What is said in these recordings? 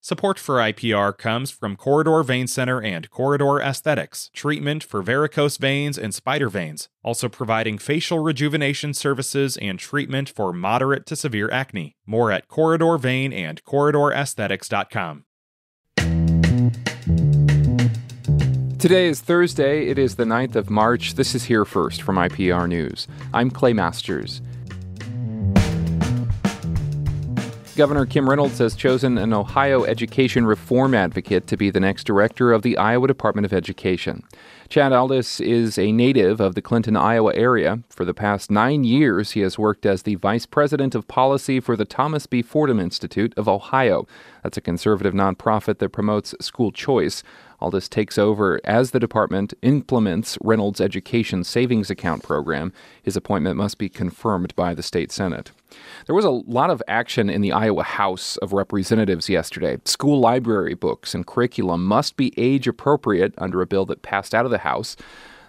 Support for IPR comes from Corridor Vein Center and Corridor Aesthetics, treatment for varicose veins and spider veins, also providing facial rejuvenation services and treatment for moderate to severe acne. More at Corridor Vein and CorridorAesthetics.com. Today is Thursday. It is the 9th of March. This is Here First from IPR News. I'm Clay Masters. Governor Kim Reynolds has chosen an Ohio education reform advocate to be the next director of the Iowa Department of Education. Chad Aldis is a native of the Clinton, Iowa area. For the past nine years, he has worked as the vice president of policy for the Thomas B. Fordham Institute of Ohio. That's a conservative nonprofit that promotes school choice. Aldis takes over as the department implements Reynolds' education savings account program. His appointment must be confirmed by the state Senate. There was a lot of action in the Iowa House of Representatives yesterday. School library books and curriculum must be age appropriate under a bill that passed out of the House.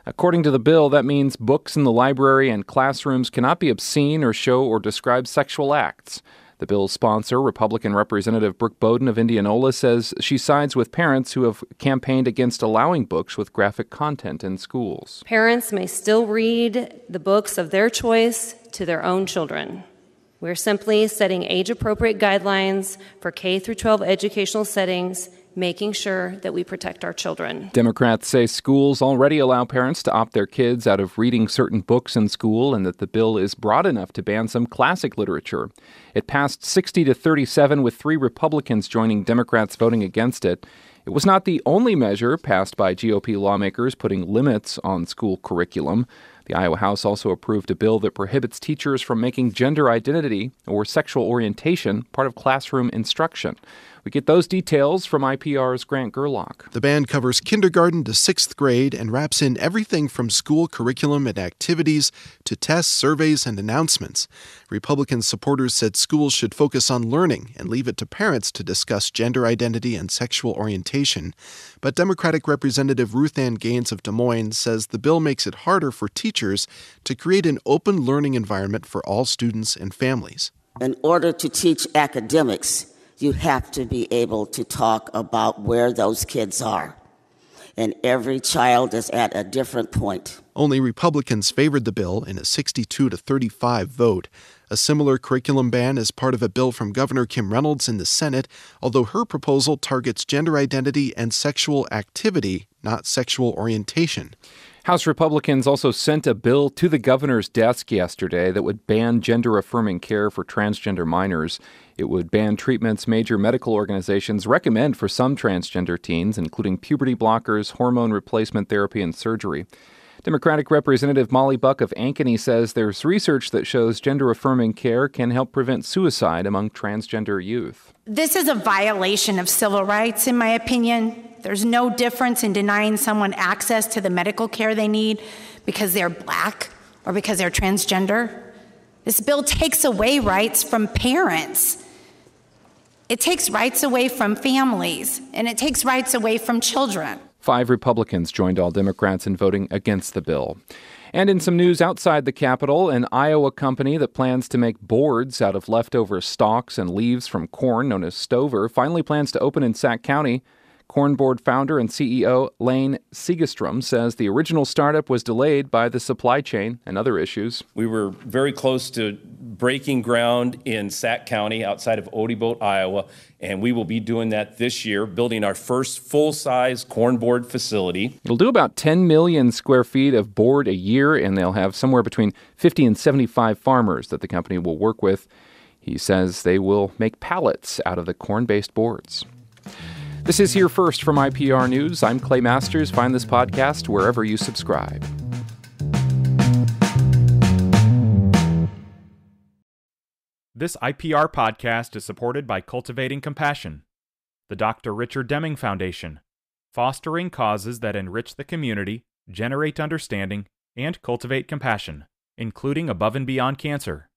According to the bill, that means books in the library and classrooms cannot be obscene or show or describe sexual acts. The bill's sponsor, Republican Representative Brooke Boden of Indianola, says she sides with parents who have campaigned against allowing books with graphic content in schools. Parents may still read the books of their choice to their own children. We're simply setting age appropriate guidelines for K through 12 educational settings making sure that we protect our children. Democrats say schools already allow parents to opt their kids out of reading certain books in school and that the bill is broad enough to ban some classic literature. It passed 60 to 37 with 3 Republicans joining Democrats voting against it. It was not the only measure passed by GOP lawmakers putting limits on school curriculum. The Iowa House also approved a bill that prohibits teachers from making gender identity or sexual orientation part of classroom instruction. We get those details from IPR's Grant Gerlock. The ban covers kindergarten to sixth grade and wraps in everything from school curriculum and activities to tests, surveys, and announcements. Republican supporters said schools should focus on learning and leave it to parents to discuss gender identity and sexual orientation. But Democratic Representative Ruth Ann Gaines of Des Moines says the bill makes it harder for teachers to create an open learning environment for all students and families. In order to teach academics, you have to be able to talk about where those kids are. And every child is at a different point. Only Republicans favored the bill in a 62 to 35 vote. A similar curriculum ban is part of a bill from Governor Kim Reynolds in the Senate, although her proposal targets gender identity and sexual activity, not sexual orientation. House Republicans also sent a bill to the governor's desk yesterday that would ban gender affirming care for transgender minors. It would ban treatments major medical organizations recommend for some transgender teens, including puberty blockers, hormone replacement therapy, and surgery. Democratic Representative Molly Buck of Ankeny says there's research that shows gender affirming care can help prevent suicide among transgender youth. This is a violation of civil rights, in my opinion. There's no difference in denying someone access to the medical care they need because they're black or because they're transgender. This bill takes away rights from parents. It takes rights away from families, and it takes rights away from children. Five Republicans joined all Democrats in voting against the bill. And in some news outside the Capitol, an Iowa company that plans to make boards out of leftover stalks and leaves from corn, known as Stover, finally plans to open in Sac County. Corn Board founder and CEO Lane Segerstrom says the original startup was delayed by the supply chain and other issues. We were very close to breaking ground in Sac County outside of Odebolt, Iowa, and we will be doing that this year, building our first full size corn board facility. It'll do about 10 million square feet of board a year, and they'll have somewhere between 50 and 75 farmers that the company will work with. He says they will make pallets out of the corn based boards. This is Here First from IPR News. I'm Clay Masters. Find this podcast wherever you subscribe. This IPR podcast is supported by Cultivating Compassion, the Dr. Richard Deming Foundation, fostering causes that enrich the community, generate understanding, and cultivate compassion, including above and beyond cancer.